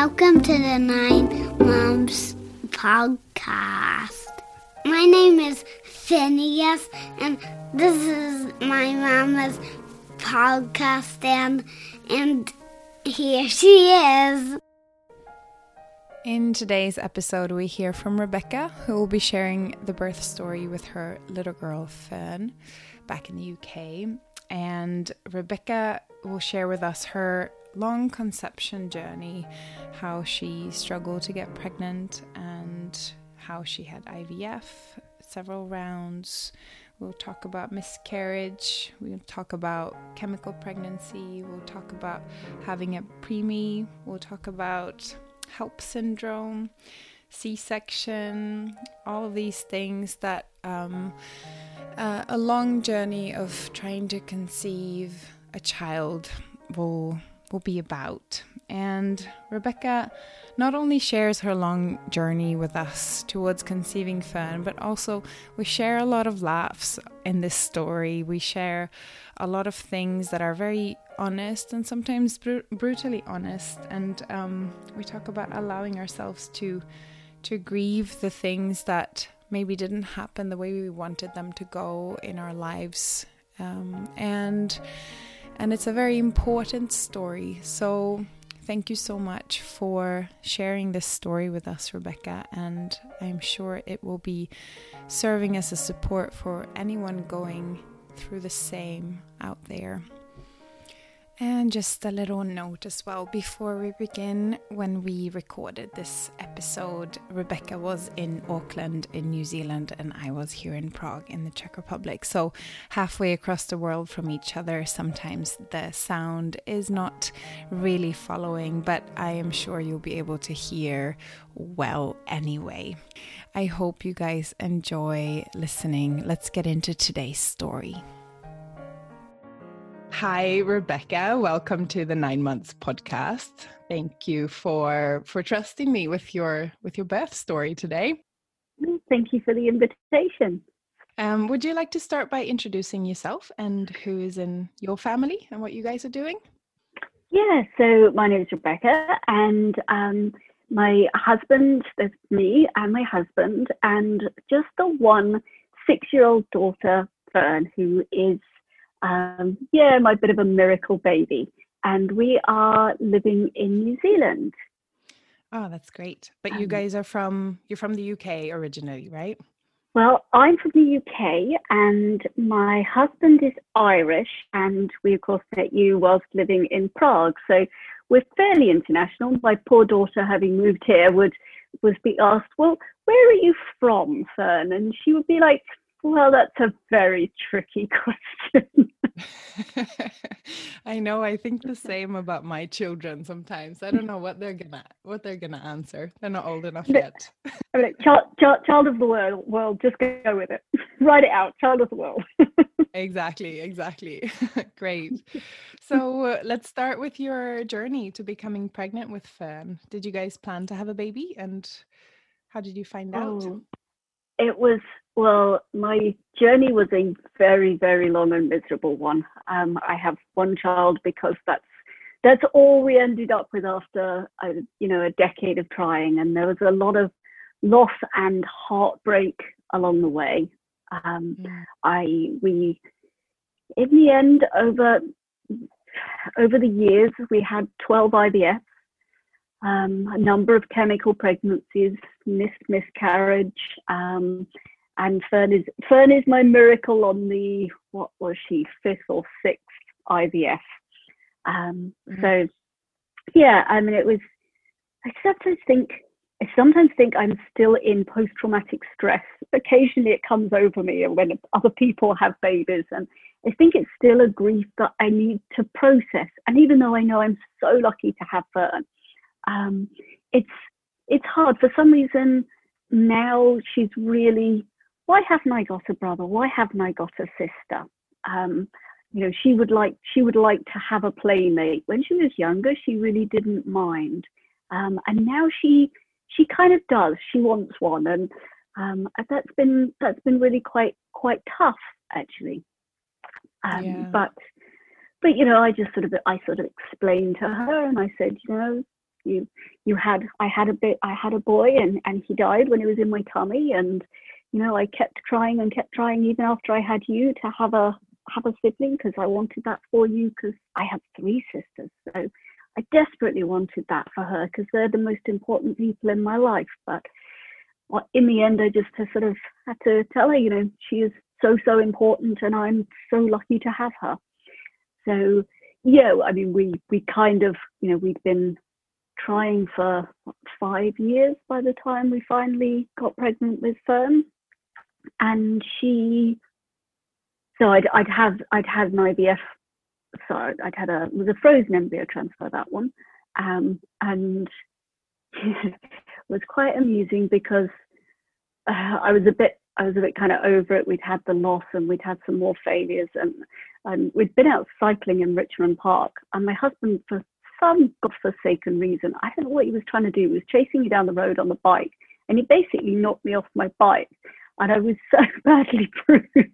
Welcome to the Nine Months podcast. My name is Phineas, and this is my mama's podcast, and, and here she is. In today's episode, we hear from Rebecca, who will be sharing the birth story with her little girl Fern back in the UK. And Rebecca will share with us her long conception journey, how she struggled to get pregnant, and how she had IVF, several rounds. We'll talk about miscarriage. We'll talk about chemical pregnancy. We'll talk about having a preemie. We'll talk about HELLP syndrome, C section, all of these things that um, uh, a long journey of trying to conceive a child will will be about. And Rebecca not only shares her long journey with us towards conceiving Fern, but also we share a lot of laughs in this story. We share a lot of things that are very honest and sometimes br- brutally honest. And um, we talk about allowing ourselves to to grieve the things that maybe didn't happen the way we wanted them to go in our lives. Um, and and it's a very important story. So thank you so much for sharing this story with us, Rebecca. And I'm sure it will be serving as a support for anyone going through the same out there. And just a little note as well before we begin when we recorded this episode, Rebecca was in Auckland in New Zealand and I was here in Prague in the Czech Republic. So, halfway across the world from each other, sometimes the sound is not really following, but I am sure you'll be able to hear well anyway. I hope you guys enjoy listening. Let's get into today's story. Hi, Rebecca. Welcome to the Nine Months podcast. Thank you for for trusting me with your with your birth story today. Thank you for the invitation. Um, would you like to start by introducing yourself and who is in your family and what you guys are doing? Yeah, so my name is Rebecca, and um, my husband, there's me and my husband, and just the one six year old daughter, Fern, who is um, yeah, my bit of a miracle baby. And we are living in New Zealand. Oh, that's great. But um, you guys are from, you're from the UK originally, right? Well, I'm from the UK and my husband is Irish. And we, of course, met you whilst living in Prague. So we're fairly international. My poor daughter, having moved here, would was be asked, "Well, where are you from, Fern?" And she would be like, well, that's a very tricky question. I know. I think the same about my children sometimes. I don't know what they're gonna what they're gonna answer. They're not old enough yet. I mean, child, child, child of the world. World. Just go with it. Write it out. Child of the world. exactly. Exactly. Great. So uh, let's start with your journey to becoming pregnant with Fern. Did you guys plan to have a baby, and how did you find out? It was well, my journey was a very, very long and miserable one. Um, I have one child because that's that's all we ended up with after a, you know a decade of trying, and there was a lot of loss and heartbreak along the way. Um, yeah. I we in the end over over the years we had 12 IVFs, um, a number of chemical pregnancies, missed miscarriage. Um, and Fern is Fern is my miracle on the what was she fifth or sixth IVF. Um, mm-hmm. So yeah, I mean it was. I sometimes think I sometimes think I'm still in post traumatic stress. Occasionally it comes over me when other people have babies, and I think it's still a grief that I need to process. And even though I know I'm so lucky to have Fern, um, it's it's hard for some reason. Now she's really why haven't I got a brother? Why haven't I got a sister? Um, you know, she would like she would like to have a playmate. When she was younger, she really didn't mind, um, and now she she kind of does. She wants one, and um, that's been that's been really quite quite tough actually. Um, yeah. But but you know, I just sort of I sort of explained to her, and I said, you know, you you had I had a bit I had a boy and and he died when he was in my tummy and you know I kept trying and kept trying even after I had you to have a have a sibling because I wanted that for you because I have three sisters. So I desperately wanted that for her because they're the most important people in my life. But uh, in the end I just sort of had to tell her you know she is so so important and I'm so lucky to have her. So yeah I mean we we kind of you know we'd been trying for five years by the time we finally got pregnant with Fern. And she, so I'd, I'd have, I'd had an IVF, sorry, I'd had a, was a frozen embryo transfer, that one. Um, and it was quite amusing because uh, I was a bit, I was a bit kind of over it. We'd had the loss and we'd had some more failures and, and we'd been out cycling in Richmond Park and my husband for some godforsaken reason, I don't know what he was trying to do. He was chasing me down the road on the bike, and he basically knocked me off my bike, and I was so badly bruised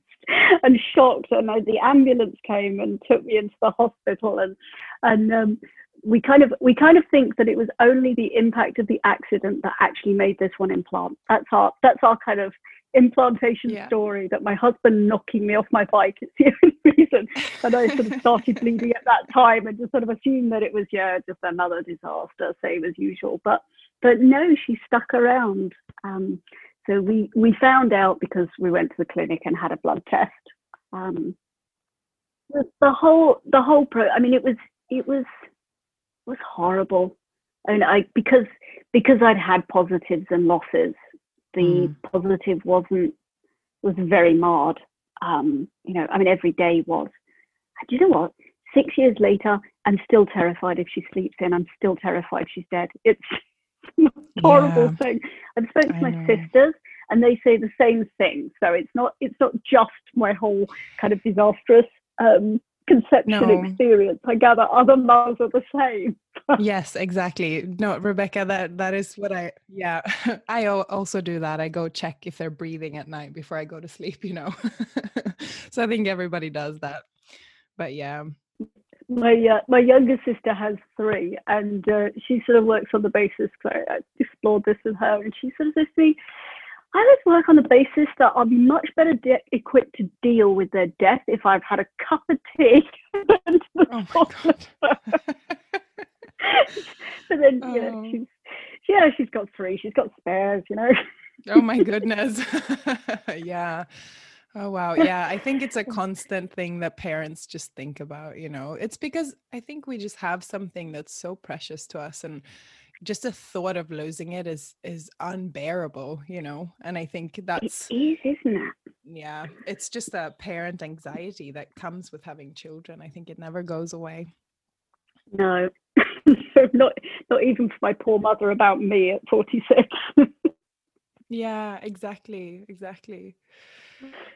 and shocked. And I, the ambulance came and took me into the hospital, and and um, we kind of we kind of think that it was only the impact of the accident that actually made this one implant. That's our that's our kind of implantation yeah. story that my husband knocking me off my bike is the only reason. And I sort of started bleeding at that time and just sort of assumed that it was, yeah, just another disaster, same as usual. But but no, she stuck around. Um, so we we found out because we went to the clinic and had a blood test. Um, the whole the whole pro I mean it was it was was horrible. And I because because I'd had positives and losses, the mm. positive wasn't was very marred. Um, you know, I mean, every day was. Do you know what? Six years later, I'm still terrified if she sleeps in. I'm still terrified she's dead. It's a horrible yeah. thing. I've spoken to my know. sisters, and they say the same thing. So it's not it's not just my whole kind of disastrous um, conception no. experience. I gather other mothers are the same. yes, exactly. No, Rebecca, that that is what I yeah. I also do that. I go check if they're breathing at night before I go to sleep, you know. so I think everybody does that. But yeah. My uh, my younger sister has three, and uh, she sort of works on the basis. I, I explored this with her, and she sort of says to me, I would work on the basis that I'll be much better de- equipped to deal with their death if I've had a cup of tea. oh but then, oh. yeah, she's, yeah, she's got three. She's got spares, you know. oh my goodness. yeah. Oh wow. Yeah, I think it's a constant thing that parents just think about, you know. It's because I think we just have something that's so precious to us and just the thought of losing it is is unbearable you know and i think that's it is isn't it? Yeah it's just a parent anxiety that comes with having children i think it never goes away. No not not even for my poor mother about me at 46 yeah exactly exactly.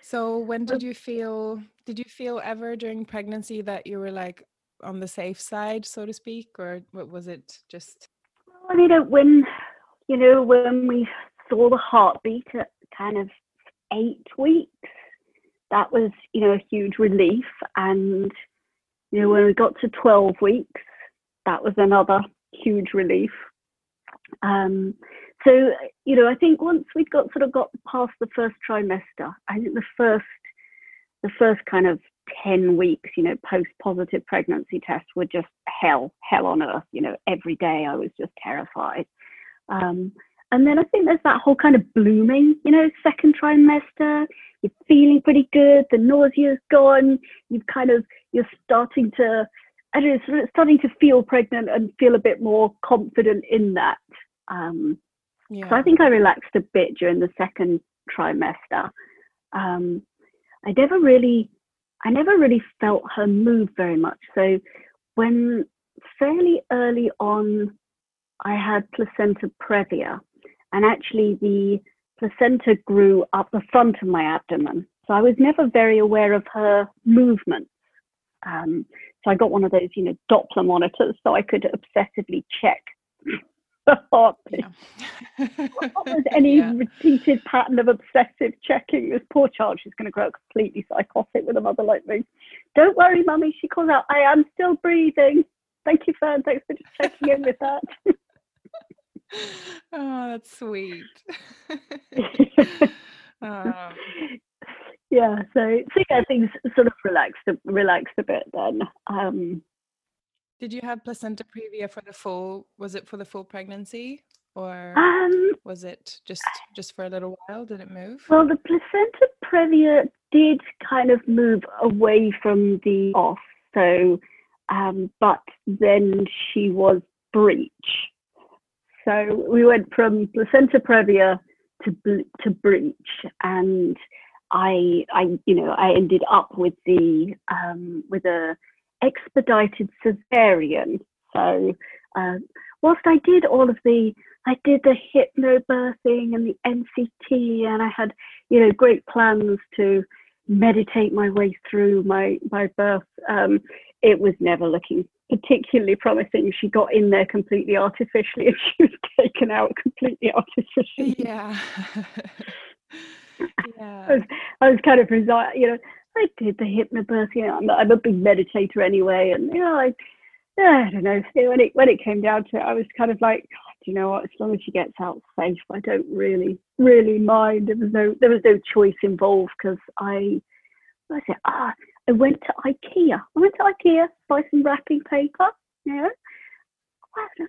So when did you feel did you feel ever during pregnancy that you were like on the safe side so to speak or what was it just I mean, when you know when we saw the heartbeat at kind of eight weeks, that was you know a huge relief, and you know when we got to twelve weeks, that was another huge relief. Um, so you know, I think once we'd got sort of got past the first trimester, I think the first the first kind of 10 weeks, you know, post positive pregnancy test were just hell, hell on earth. You know, every day I was just terrified. Um, and then I think there's that whole kind of blooming, you know, second trimester, you're feeling pretty good, the nausea's gone, you've kind of, you're starting to, I don't know, starting to feel pregnant and feel a bit more confident in that. Um, yeah. So I think I relaxed a bit during the second trimester. Um, I never really I never really felt her move very much. So when fairly early on, I had placenta previa, and actually the placenta grew up the front of my abdomen. So I was never very aware of her movements. Um, so I got one of those, you know, Doppler monitors so I could obsessively check. What was any yeah. repeated pattern of obsessive checking? This poor child, she's going to grow up completely psychotic with a mother like me. Don't worry, mummy. She calls out, I am still breathing. Thank you, Fern. Thanks for just checking in with that. oh, that's sweet. um. Yeah, so so yeah, things sort of relaxed relaxed a bit then. Um, Did you have placenta previa for the full? Was it for the full pregnancy, or um, was it just just for a little while? Did it move? Well, the placenta previa did kind of move away from the off, so um, but then she was breech. So we went from placenta previa to to breech, and I, I, you know, I ended up with the um, with a expedited cesarean. So uh, whilst I did all of the, I did the hypnobirthing and the NCT, and I had, you know, great plans to meditate my way through my my birth. Um, it was never looking particularly promising. She got in there completely artificially, and she was taken out completely artificially. Yeah. yeah. I was, I was kind of resigned, you know. I did the hypnobirth. You know, I'm, I'm a big meditator anyway, and you know, I, I don't know. When it when it came down to it, I was kind of like, do you know what? As long as she gets out safe, I don't really really mind. There was no there was no choice involved because I, I said. Ah, I went to IKEA. I went to IKEA buy some wrapping paper. Yeah.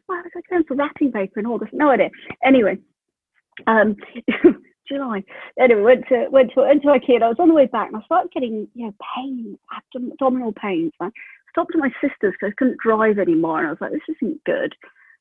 Why was I going for wrapping paper in August? No idea. Anyway, um, July. Anyway, went to went to went to IKEA. And I was on the way back, and I started getting you know pain, abdominal pains. I stopped at my sister's because I couldn't drive anymore, and I was like, this isn't good.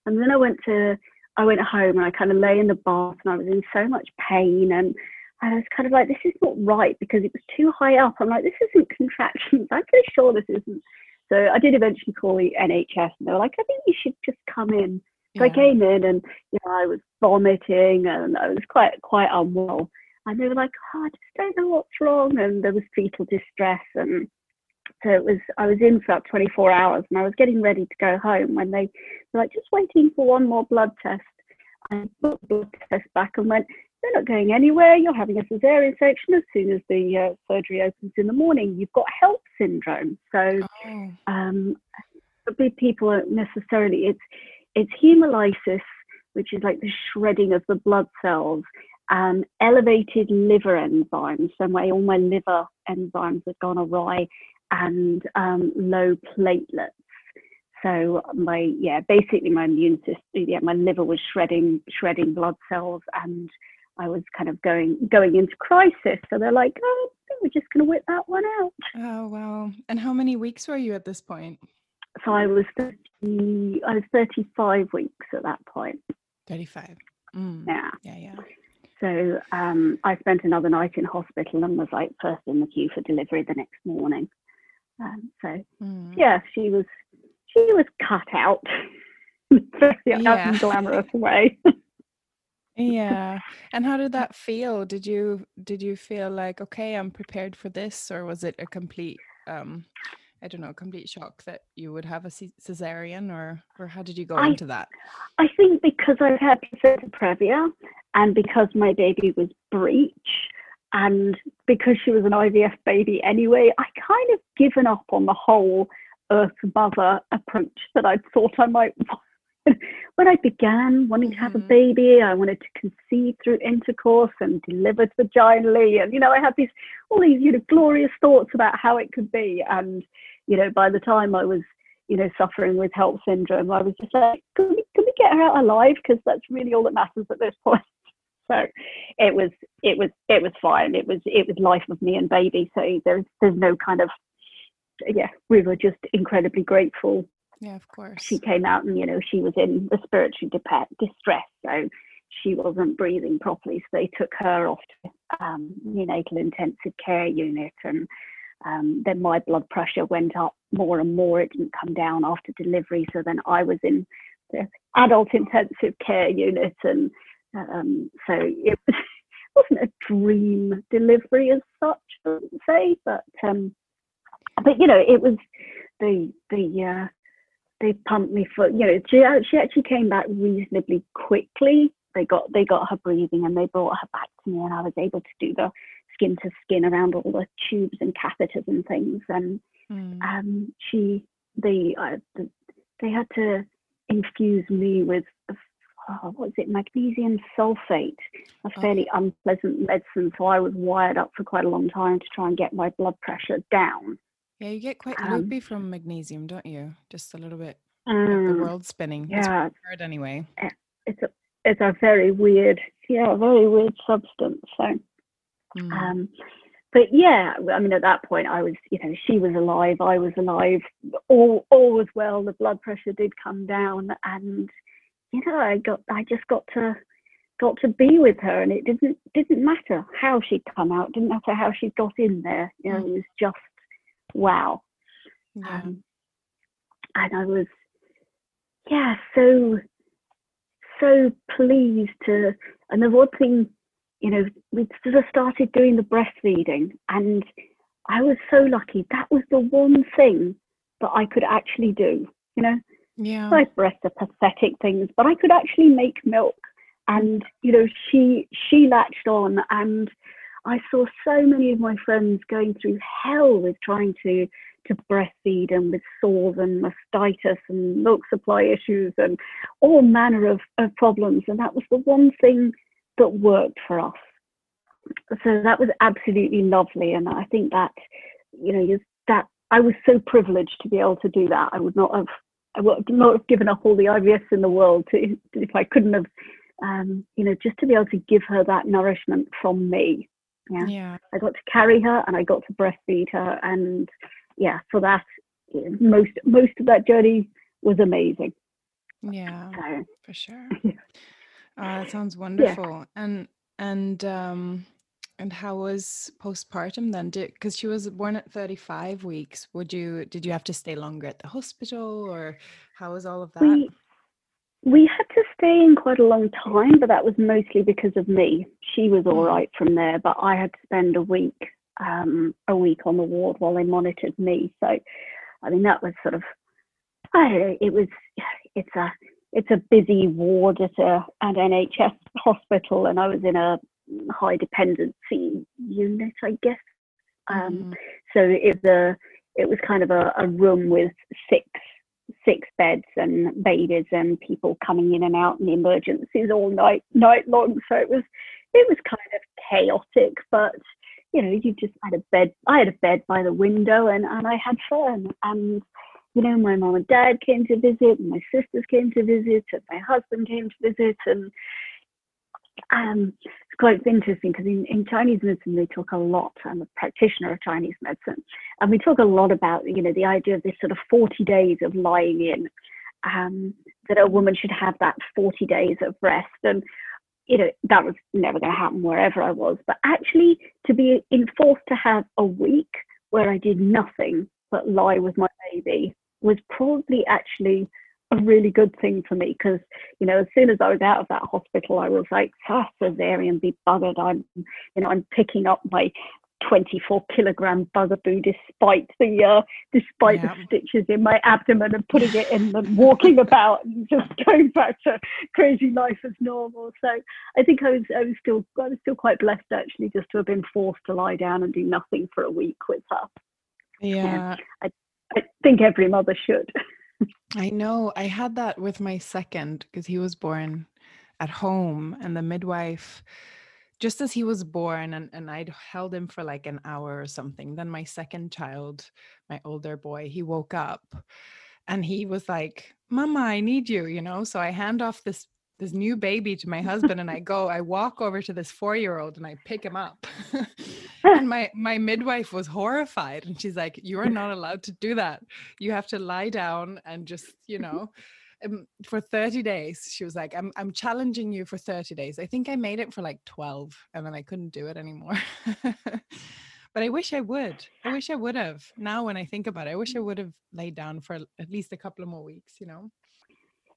And then I went to I went home and I kind of lay in the bath, and I was in so much pain, and I was kind of like, this is not right because it was too high up. I'm like, this isn't contractions. I'm pretty sure this isn't. So I did eventually call the NHS, and they were like, I think you should just come in so yeah. I came in and you know I was vomiting and I was quite quite unwell. And they were like, oh, I just don't know what's wrong. And there was fetal distress. And so it was, I was in for about 24 hours and I was getting ready to go home when they were like, just waiting for one more blood test. I put the blood test back and went, they're not going anywhere. You're having a cesarean section as soon as the uh, surgery opens in the morning. You've got HELLP syndrome. So oh. um, people are necessarily, it's, it's hemolysis, which is like the shredding of the blood cells, and elevated liver enzymes. So my all my liver enzymes have gone awry, and um, low platelets. So my yeah, basically my immune system, yeah, my liver was shredding shredding blood cells, and I was kind of going going into crisis. So they're like, oh, we're just going to whip that one out. Oh wow! And how many weeks were you at this point? So I was 30, I was 35 weeks at that point. 35. Mm. Yeah. Yeah, yeah. So um, I spent another night in hospital and was like first in the queue for delivery the next morning. Um, so mm. yeah, she was she was cut out very yeah. glamorous way. yeah. And how did that feel? Did you did you feel like okay, I'm prepared for this, or was it a complete um, I don't know, complete shock that you would have a cesarean, or or how did you go I, into that? I think because I had placenta previa, and because my baby was breech, and because she was an IVF baby anyway, I kind of given up on the whole Earth Mother approach that I thought I might. when I began wanting to have mm-hmm. a baby, I wanted to conceive through intercourse and deliver vaginally, and you know, I had these all these you know glorious thoughts about how it could be, and you know, by the time I was, you know, suffering with HELLP syndrome, I was just like, can we, can we get her out alive? Because that's really all that matters at this point. So it was, it was, it was fine. It was, it was life of me and baby. So there's, there's no kind of, yeah, we were just incredibly grateful. Yeah, of course. She came out and, you know, she was in respiratory distress. So she wasn't breathing properly. So they took her off to um, neonatal intensive care unit and um, then my blood pressure went up more and more. It didn't come down after delivery. So then I was in the adult intensive care unit. And um, so it wasn't a dream delivery as such, I would say. But, um, but you know, it was the, the, uh, they pumped me for, you know, she, she actually came back reasonably quickly. They got, they got her breathing and they brought her back to me and I was able to do the skin to skin around all the tubes and catheters and things. And mm. um, she, they, uh, they had to infuse me with oh, what is it, magnesium sulfate, a fairly okay. unpleasant medicine. So I was wired up for quite a long time to try and get my blood pressure down. Yeah, you get quite um, loopy from magnesium, don't you? Just a little bit um, like the mm. world spinning. Yeah, it's anyway. Eh, it's a it's a very weird, yeah, very weird substance. So, mm. um, but yeah, I mean, at that point, I was, you know, she was alive, I was alive, all all was well. The blood pressure did come down, and you know, I got, I just got to got to be with her, and it didn't didn't matter how she'd come out, didn't matter how she got in there. You know, mm. it was just wow. Yeah. Um, and I was, yeah, so so pleased to. And the one thing you know, we sort of started doing the breastfeeding, and I was so lucky. That was the one thing that I could actually do. You know, yeah, my breasts are pathetic things, but I could actually make milk, and you know, she she latched on, and I saw so many of my friends going through hell with trying to to breastfeed and with sores and mastitis and milk supply issues and all manner of, of problems. And that was the one thing that worked for us. So that was absolutely lovely, and I think that you know that I was so privileged to be able to do that. I would not have I would not have given up all the IVFs in the world to, if I couldn't have um, you know just to be able to give her that nourishment from me. Yeah. yeah. I got to carry her and I got to breastfeed her, and yeah, for that most most of that journey was amazing. Yeah, so, for sure. Oh, that sounds wonderful. Yeah. And and um and how was postpartum then? Because she was born at 35 weeks. Would you did you have to stay longer at the hospital or how was all of that? We, we had to stay in quite a long time, but that was mostly because of me. She was all mm. from there, but I had to spend a week um, a week on the ward while they monitored me. So, I mean, that was sort of, I don't know. it was, it's a it's a busy ward at a at NHS hospital, and I was in a high dependency unit, I guess. Um, mm. So it was a it was kind of a, a room with six six beds and babies and people coming in and out and emergencies all night night long. So it was it was kind of chaotic, but you know, you just had a bed. I had a bed by the window, and and I had fun and you know, my mom and dad came to visit, and my sisters came to visit, and my husband came to visit, and um, quite interesting because in, in Chinese medicine they talk a lot. I'm a practitioner of Chinese medicine, and we talk a lot about you know the idea of this sort of 40 days of lying in, um, that a woman should have that 40 days of rest, and you know that was never going to happen wherever I was. But actually, to be enforced to have a week where I did nothing but lie with my baby was probably actually a really good thing for me because you know as soon as I was out of that hospital I was like ah cesarean be buggered I'm you know I'm picking up my 24 kilogram Bugaboo despite the uh, despite yeah. the stitches in my abdomen and putting it in and walking about and just going back to crazy life as normal so I think I was I was still I was still quite blessed actually just to have been forced to lie down and do nothing for a week with her yeah I, I think every mother should. I know. I had that with my second because he was born at home and the midwife just as he was born and, and I'd held him for like an hour or something. Then my second child, my older boy, he woke up and he was like, Mama, I need you, you know? So I hand off this this new baby to my husband and I go, I walk over to this four year old and I pick him up. and my my midwife was horrified and she's like, You are not allowed to do that. You have to lie down and just, you know. Um, for 30 days she was like I'm, I'm challenging you for 30 days i think i made it for like 12 and then i couldn't do it anymore but i wish i would i wish i would have now when i think about it i wish i would have laid down for at least a couple of more weeks you know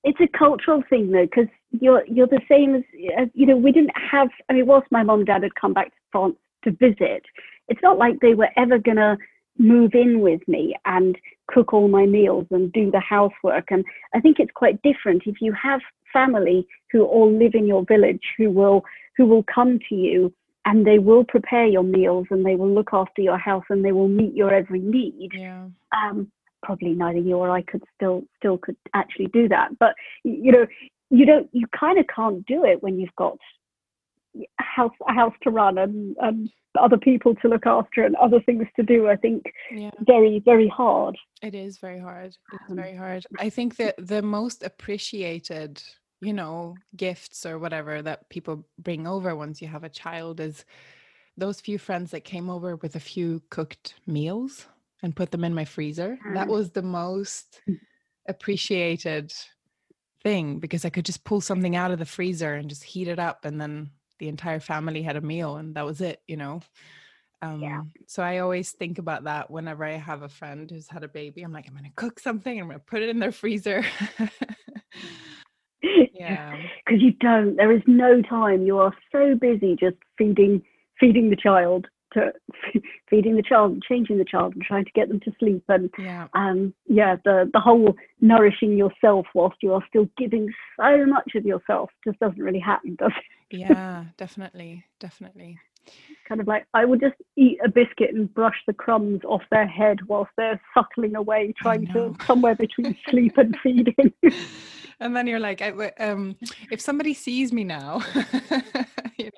it's a cultural thing though, because you're you're the same as, as you know. We didn't have. I mean, whilst my mom and dad had come back to France to visit, it's not like they were ever gonna move in with me and cook all my meals and do the housework. And I think it's quite different if you have family who all live in your village who will who will come to you and they will prepare your meals and they will look after your house and they will meet your every need. Yeah. Um, probably neither you or I could still still could actually do that. But you know, you don't you kind of can't do it when you've got a house a house to run and, and other people to look after and other things to do i think Yeah. very very hard It is very hard. It's Um, very hard. I think that the most appreciated, you know, gifts or whatever that people bring over once you have a child is those few friends that came over with a few cooked meals and put them in my freezer. That Mm. was the most appreciated thing because I could just pull something out of the freezer and just heat it up and then the entire family had a meal and that was it, you know. Um, Yeah. So I always think about that whenever I have a friend who's had a baby. I'm like, I'm going to cook something. I'm going to put it in their freezer. yeah. because you don't there is no time you are so busy just feeding feeding the child to feeding the child and changing the child and trying to get them to sleep and Yeah. um yeah the the whole nourishing yourself whilst you are still giving so much of yourself just doesn't really happen does it Yeah. Definitely. Definitely. kind of like i would just eat a biscuit and brush the crumbs off their head whilst they're suckling away trying to somewhere between sleep and feeding And then you're like, I, um, if somebody sees me now, you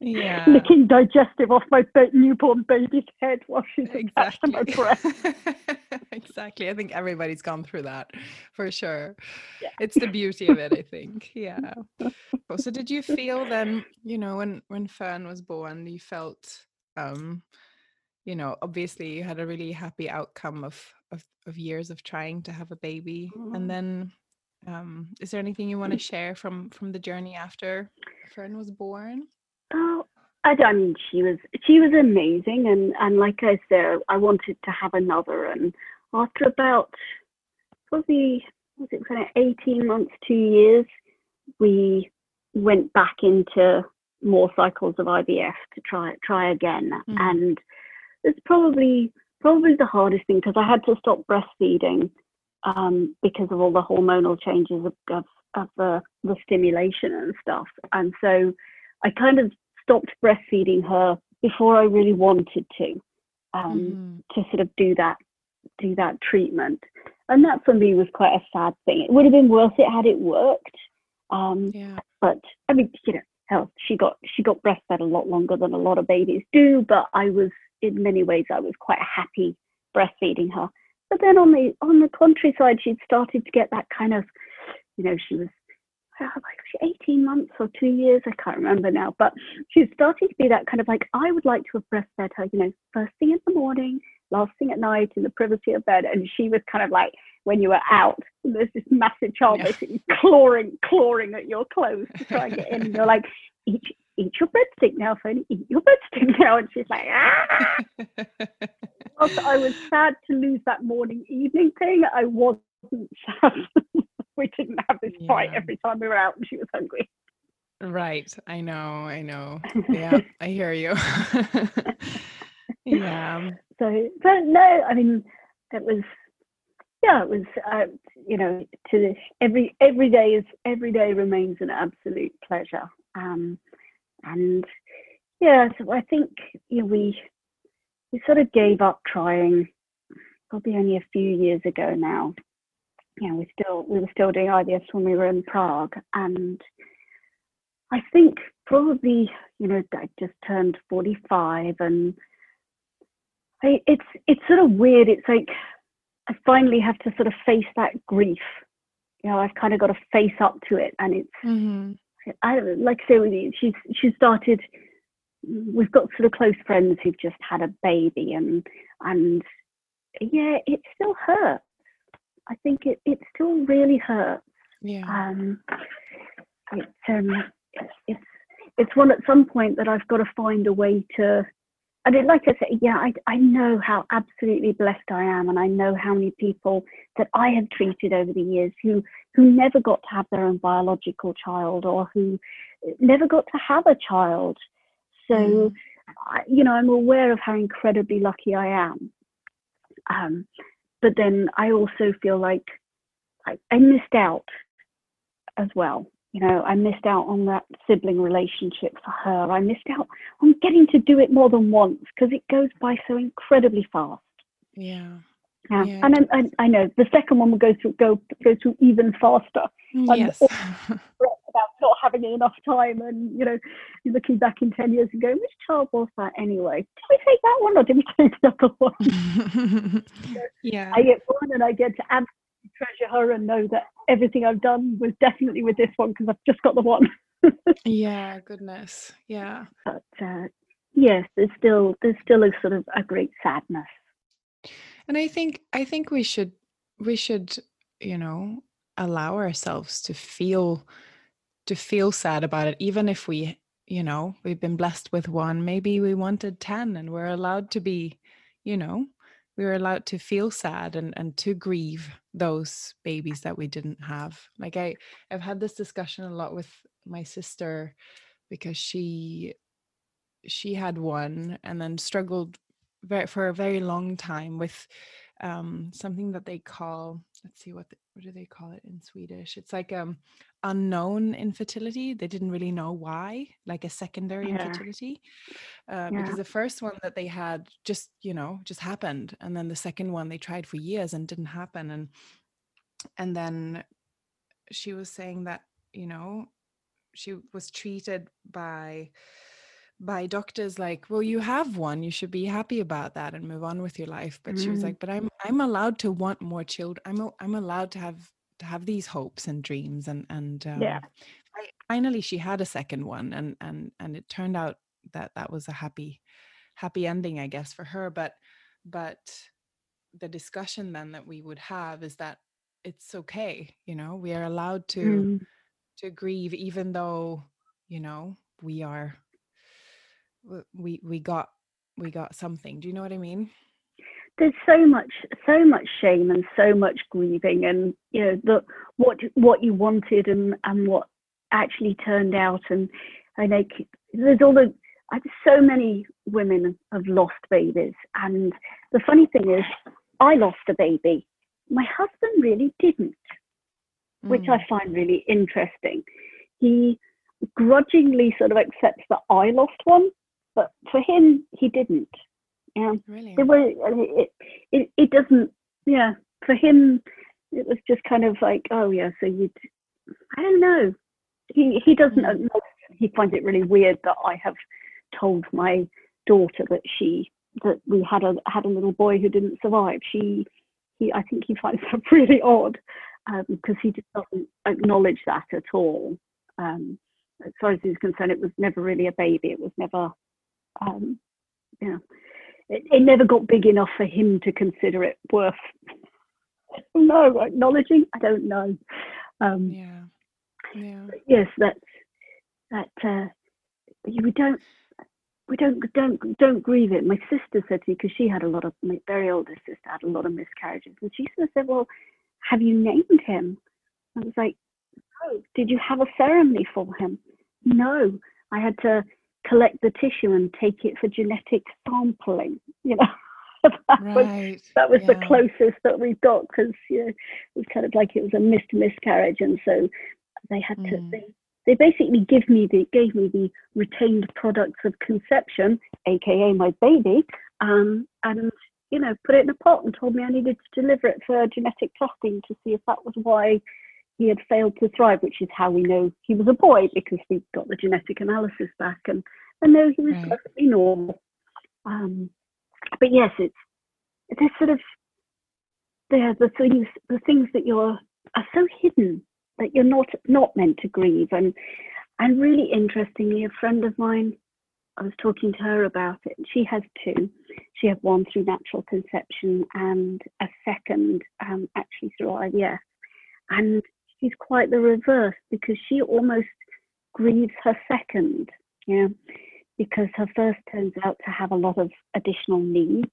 yeah. licking digestive off my ba- newborn baby's head while she's attached to my breast Exactly. exactly. I think everybody's gone through that for sure. Yeah. It's the beauty of it, I think. Yeah. So did you feel then, you know, when when Fern was born, you felt um, you know, obviously you had a really happy outcome of of, of years of trying to have a baby. Mhm. And then um, is there anything you want to share from from the journey after Fern was born? Oh, I, I mean, she was she was amazing, and and like I said, I wanted to have another. And after about probably was it kind of eighteen months, two years, we went back into more cycles of IVF to try try again. Mhm. And it's probably probably the hardest thing because I had to stop breastfeeding um, because of all the hormonal changes of, of, of the, the stimulation and stuff. And so I kind of stopped breastfeeding her before I really wanted to, um, Mhm. to sort of do that, do that treatment. And that for me was quite a sad thing. It would have been worth it had it worked. Um, Yeah. but I mean, you know, hell, she got she got breastfed a lot longer than a lot of babies do. But I was, in many ways, I was quite happy breastfeeding her. But then on the on the countryside, she'd started to get that kind of, you know, she was like 18 months or two years, I can't remember now. But she was starting to be that kind of like, I would like to have breastfed her, you know, first thing in the morning, last thing at night, in the privacy of bed. And she was kind of like, when you were out, there's this massive child Yeah. basically clawing, clawing at your clothes to try and get in. And you're like, eat, eat your breadstick now, Fanny, eat your breadstick now. And she's like, ah. I was sad to lose that morning evening thing, I wasn't sad. we didn't have this fight every time we were out and she was hungry. Right. I know. I know. Yeah, I hear you. yeah. So, but no, I mean, it was, yeah, it was, uh, you know, to this, every every day is every day remains an absolute pleasure. Um, and yeah, so I think you know, we we sort of gave up trying probably only a few years ago now. You know, we still we were still doing IVF when we were in Prague, and I think probably you know I just turned forty five, and I, it's it's sort of weird. It's like I finally have to sort of face that grief. You know, I've kind of got to face up to it, and it's hmm I like I say she's she started. We've got sort of close friends who've just had a baby, and and yeah, it still hurts. I think it it still really hurts. Yeah. Um, it's um, it's it's it's one at some point that I've got to find a way to. And it, like I say, yeah, I I know how absolutely blessed I am, and I know how many people that I have treated over the years who who never got to have their own biological child or who never got to have a child. So, Mm. I, you know, I'm aware of how incredibly lucky I am. Um, but then I also feel like I, I missed out as well. You know, I missed out on that sibling relationship for her. I missed out on getting to do it more than once because it goes by so incredibly fast. Yeah. Yeah. yeah. And I, I, I, know the second one will go through go go through even faster. Yes. about not having enough time, and you know, looking back in ten years and going, which child was that anyway? Did we take that one or did we take the other one? yeah. I get one, and I get to absolutely treasure her and know that everything I've done was definitely with this one because I've just got the one. yeah. Goodness. Yeah. But uh, yes, there's still there's still a sort of a great sadness and i think i think we should we should you know allow ourselves to feel to feel sad about it even if we you know we've been blessed with one. Maybe we wanted 10 and we're allowed to be you know we were allowed to feel sad and and to grieve those babies that we didn't have. Like i i've had this discussion a lot with my sister because she she had one and then struggled very, for a very long time with um, something that they call let's see what the, what do they call it in Swedish? It's like um unknown infertility. They didn't really know why, like a secondary yeah. infertility, uh, yeah. because the first one that they had just you know just happened, and then the second one they tried for years and didn't happen, and and then she was saying that you know she was treated by by doctors like well you have one you should be happy about that and move on with your life but mm. she was mm. like but i'm i'm allowed to want more children i'm i'm allowed to have to have these hopes and dreams and and um, yeah finally she had a second one and and and it turned out that that was a happy happy ending i guess for her but but the discussion then that we would have is that it's okay you know we are allowed to mm. to grieve even though you know we are we we got we got something. Do you know what i mean? There's so much so much shame and so much grieving and you know the what what you wanted and and what actually turned out and i know there's all the so many women have lost babies and the funny thing is i lost a baby. My husband really didn't mm. which i find really interesting. He grudgingly sort of accepts that i lost one but for him, he didn't. Yeah, really? It, was, it, it, it doesn't, yeah, for him, it was just kind of like, oh, yeah, so you'd, I don't know. He, he doesn't mm. know. He finds it really weird that I have told my daughter that she, that we had a, had a little boy who didn't survive. She, he, I think he finds that really odd because um, he just doesn't acknowledge that at all. Um, as far as he's concerned, it was never really a baby. It was never um, yeah, it, it never got big enough for him to consider it worth. no, acknowledging. I don't know. Um, yeah, yeah. Yes, that's that. Uh, we don't we don't don't don't grieve it. My sister said to me because she had a lot of my very oldest sister had a lot of miscarriages, and she sort of said, "Well, have you named him?" I was like, "No." Did you have a ceremony for him? No. I had to collect the tissue and take it for genetic sampling. You know, that right. was that was yeah. the closest that we got because you know, it was kind of like it was a missed miscarriage, and so they had mm. to. They, they basically give me the gave me the retained products of conception, aka my baby, um, and you know put it in a pot and told me I needed to deliver it for genetic testing to see if that was why he had failed to thrive, which is how we know he was a boy because we got the genetic analysis back and, and no, he was right. perfectly normal. Um, but yes, it's this sort of there the things the things that you're are so hidden that you're not not meant to grieve and and really interestingly a friend of mine I was talking to her about it. She has two. She had one through natural conception and a second um, actually through IVF. And she's quite the reverse because she almost grieves her second, yeah, because her first turns out to have a lot of additional needs,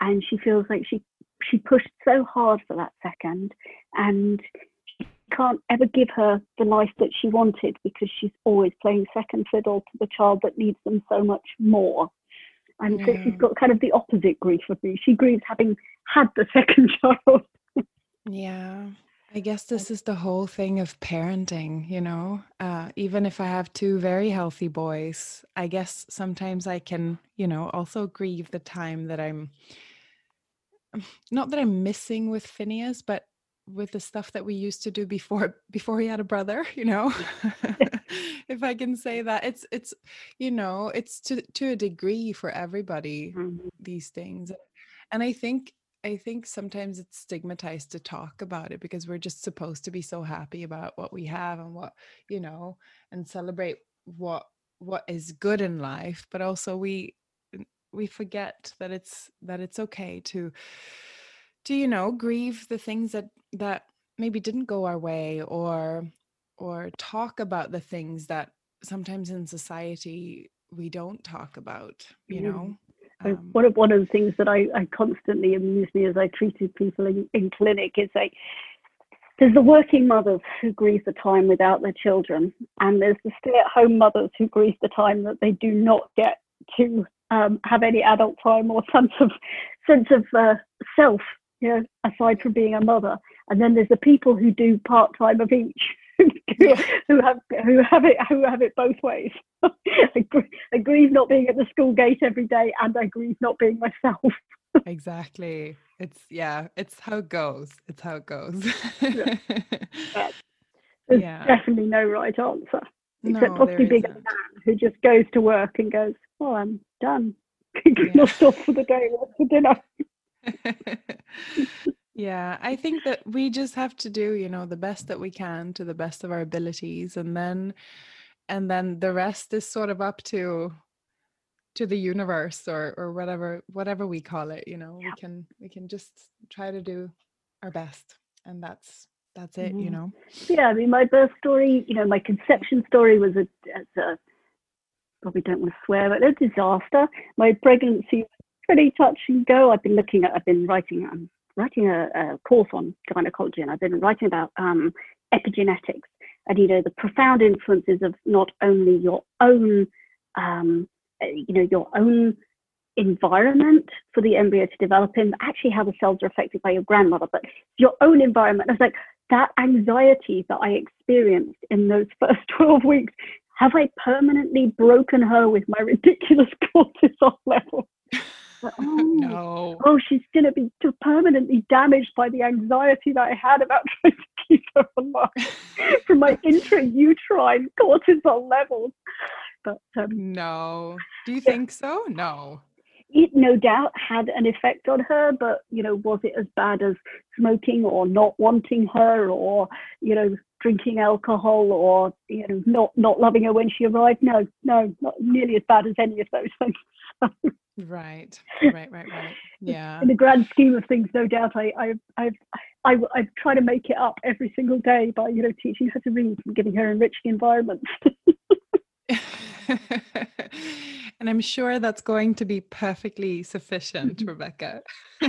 and she feels like she she pushed so hard for that second, and she can't ever give her the life that she wanted because she's always playing second fiddle to the child that needs them so much more. And so she's mm. got kind of the opposite grief of me. She grieves having had the second child. yeah. I guess this is the whole thing of parenting, you know. Uh, even if I have two very healthy boys, I guess sometimes I can, you know, also grieve the time that I'm not that I'm missing with Phineas, but with the stuff that we used to do before before he had a brother you know if i can say that it's it's you know it's to to a degree for everybody mm-hmm. these things and i think i think sometimes it's stigmatized to talk about it because we're just supposed to be so happy about what we have and what you know and celebrate what what is good in life but also we we forget that it's that it's okay to to you know grieve the things that that maybe didn't go our way or or talk about the things that sometimes in society we don't talk about you mm-hmm. know um, one of one of the things that I, I constantly amused me as I treated people in, in clinic is like there's the working mothers who grieve the time without their children, and there's the stay-at-home mothers who grieve the time that they do not get to um, have any adult time or sense of sense of uh, self you know, aside from being a mother. And then there's the people who do part time of each. who, have who have it who have it both ways. I, I grieve not being at the school gate every day, and I grieve not being myself. exactly. It's yeah. It's how it goes. It's how it goes. yeah. There's yeah. definitely no right answer, except no, possibly being a man who just goes to work and goes, "Oh, I'm done. Not off for the day. What's for dinner?" Yeah, I think that we just have to do, you know, the best that we can to the best of our abilities and then and then the rest is sort of up to to the universe or or whatever whatever we call it, you know. Yeah. We can we can just try to do our best and that's that's it, mm-hmm. you know. Yeah, I mean my birth story, you know, my conception story was a, a probably don't want to swear, but a disaster. My pregnancy was pretty touch and go. I've been looking at, I've been writing, I'm writing a, a course on gynecology, and I've been writing about um, epigenetics and you know the profound influences of not only your own, um, you know, your own environment for the embryo to develop in, but actually how the cells are affected by your grandmother, but your own environment. I was like, that anxiety that I experienced in those first 12 weeks, have I permanently broken her with my ridiculous cortisol level? oh, no. oh, she's going to be permanently damaged by the anxiety that I had about trying to keep her alive from my intrauterine cortisol levels. But um, no, do you yeah. think so? No. It no doubt had an effect on her, but you know, was it as bad as smoking or not wanting her or you know drinking alcohol or you know not not loving her when she arrived? No, no, not nearly as bad as any of those things. Right, right, right, right. Yeah. In the grand scheme of things, no doubt, I, I, I've, I, I try to make it up every single day by, you know, teaching her to read and giving her enriching environments. and I'm sure that's going to be perfectly sufficient, mm-hmm. Rebecca.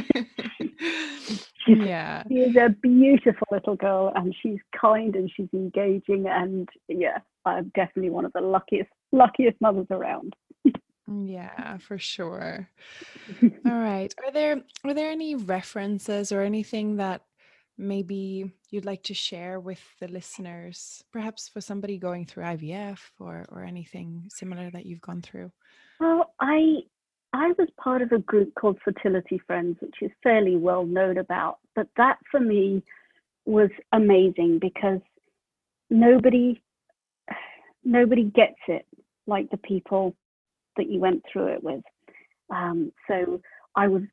yeah. She is a beautiful little girl and she's kind and she's engaging and yeah, I'm definitely one of the luckiest luckiest mothers around. Yeah, for sure. All right. Are there are there any references or anything that maybe you'd like to share with the listeners, perhaps for somebody going through IVF or or anything similar that you've gone through? Well, I I was part of a group called Fertility Friends, which is fairly well known about, but that for me was amazing because nobody nobody gets it like the people that you went through it with. Um, so I was,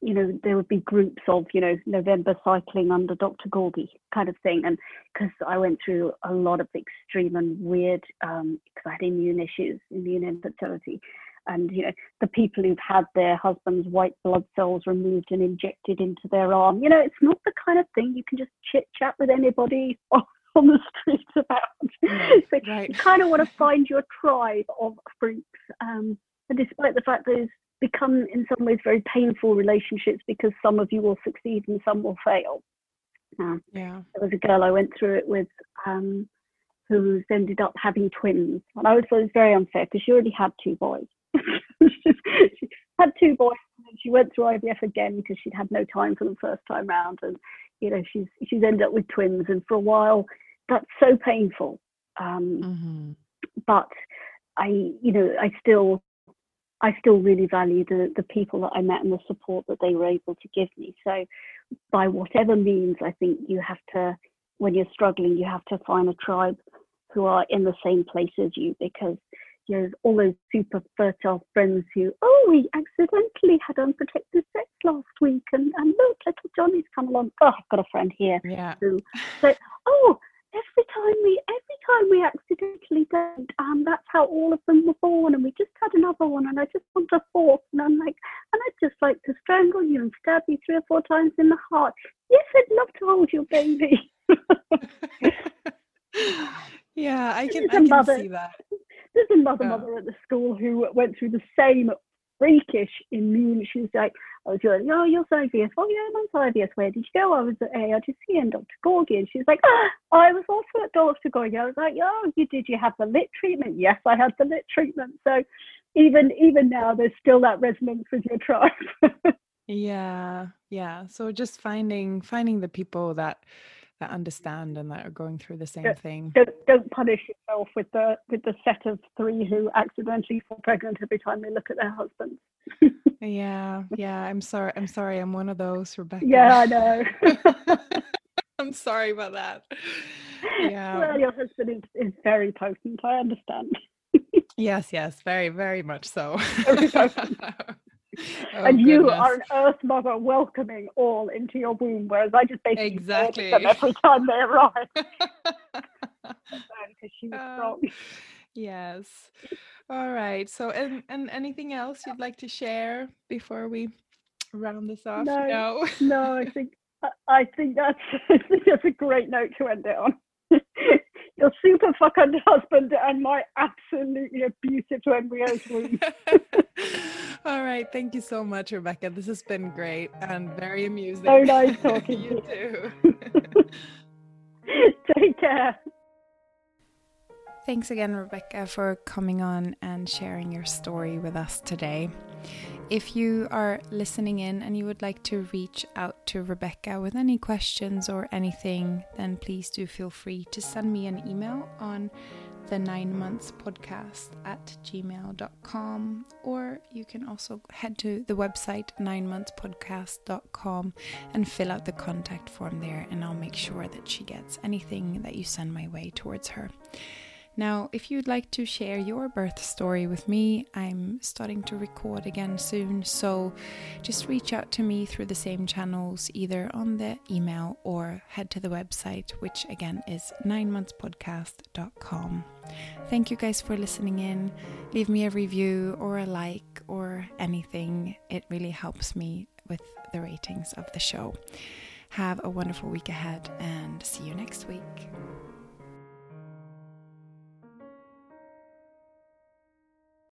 you know, there would be groups of, you know, November cycling under Dr. Gorgy kind of thing. And because I went through a lot of extreme and weird, because um, I had immune issues, immune infertility. And, you know, the people who've had their husband's white blood cells removed and injected into their arm, you know, it's not the kind of thing you can just chit chat with anybody on the streets about. so right. you kind of want to find your tribe of freaks. Um, and despite the fact that it's become in some ways very painful relationships because some of you will succeed and some will fail. Now, yeah. there was a girl I went through it with um, who's ended up having twins. And I always thought it was very unfair because she already had two boys. she had two boys and she went through IVF again because she'd had no time for the first time round. And, you know, she's she's ended up with twins. And for a while, that's so painful. Um, mm-hmm. But I, you know, I still I still really value the the people that I met and the support that they were able to give me. So, by whatever means, I think you have to, when you're struggling, you have to find a tribe who are in the same place as you because all those super fertile friends who, oh, we accidentally had unprotected sex last week, and and look, little Johnny's come along. Oh, I've got a friend here Yeah. who so oh every time we every time we accidentally don't um that's how all of them were born and we just had another one and I just want a fourth and I'm like and I'd just like to strangle you and stab you three or four times in the heart yes I'd love to hold your baby yeah, I can, I can mother. see that. There's another Yeah. mother at the school who went through the same freakish immune. She was like I was going oh you're IVF oh yeah mine's IVF where did you go? I was at ARGC and Dr Gorgy and she was like oh, I was also at Dr Gorgy I was like oh you did you have the lit treatment? Yes I had the lit treatment. So even even now there's still that resonance with your tribe. Yeah, yeah. So just finding finding the people that that understand and that are going through the same Yeah. thing. don't, don't punish yourself with the with the set of three who accidentally fall pregnant every time they look at their husbands Yeah, yeah. I'm sorry. I'm sorry. I'm one of those, Rebecca. yeah I know I'm sorry about that. Yeah. well your husband is, is very potent I understand Yes, yes. Very, very much so. Oh, and you goodness. are an earth mother welcoming all into your womb, whereas I just basically Exactly. them every time they arrive because she was Oh. strong. Yes. All right. So, and, and anything else you'd like to share before we round this off? No. No, I think I- I think that's I think that's a great note to end it on. Your super fucking husband and my absolutely abusive embryo's womb. All right. Thank you so much, Rebecca. This has been great and very amusing. So nice talking you to you. too. Take care. Thanks again, Rebecca, for coming on and sharing your story with us today. If you are listening in and you would like to reach out to Rebecca with any questions or anything, then please do feel free to send me an email on the nine months podcast at gmail.com or you can also head to the website nine monthspodcast.com and fill out the contact form there and I'll make sure that she gets anything that you send my way towards her. Now, if you'd like to share your birth story with me, I'm starting to record again soon, so just reach out to me through the same channels, either on the email or head to the website, which again is nine monthspodcast.com. Thank you guys for listening in. Leave me a review or a like or anything, it really helps me with the ratings of the show. Have a wonderful week ahead and see you next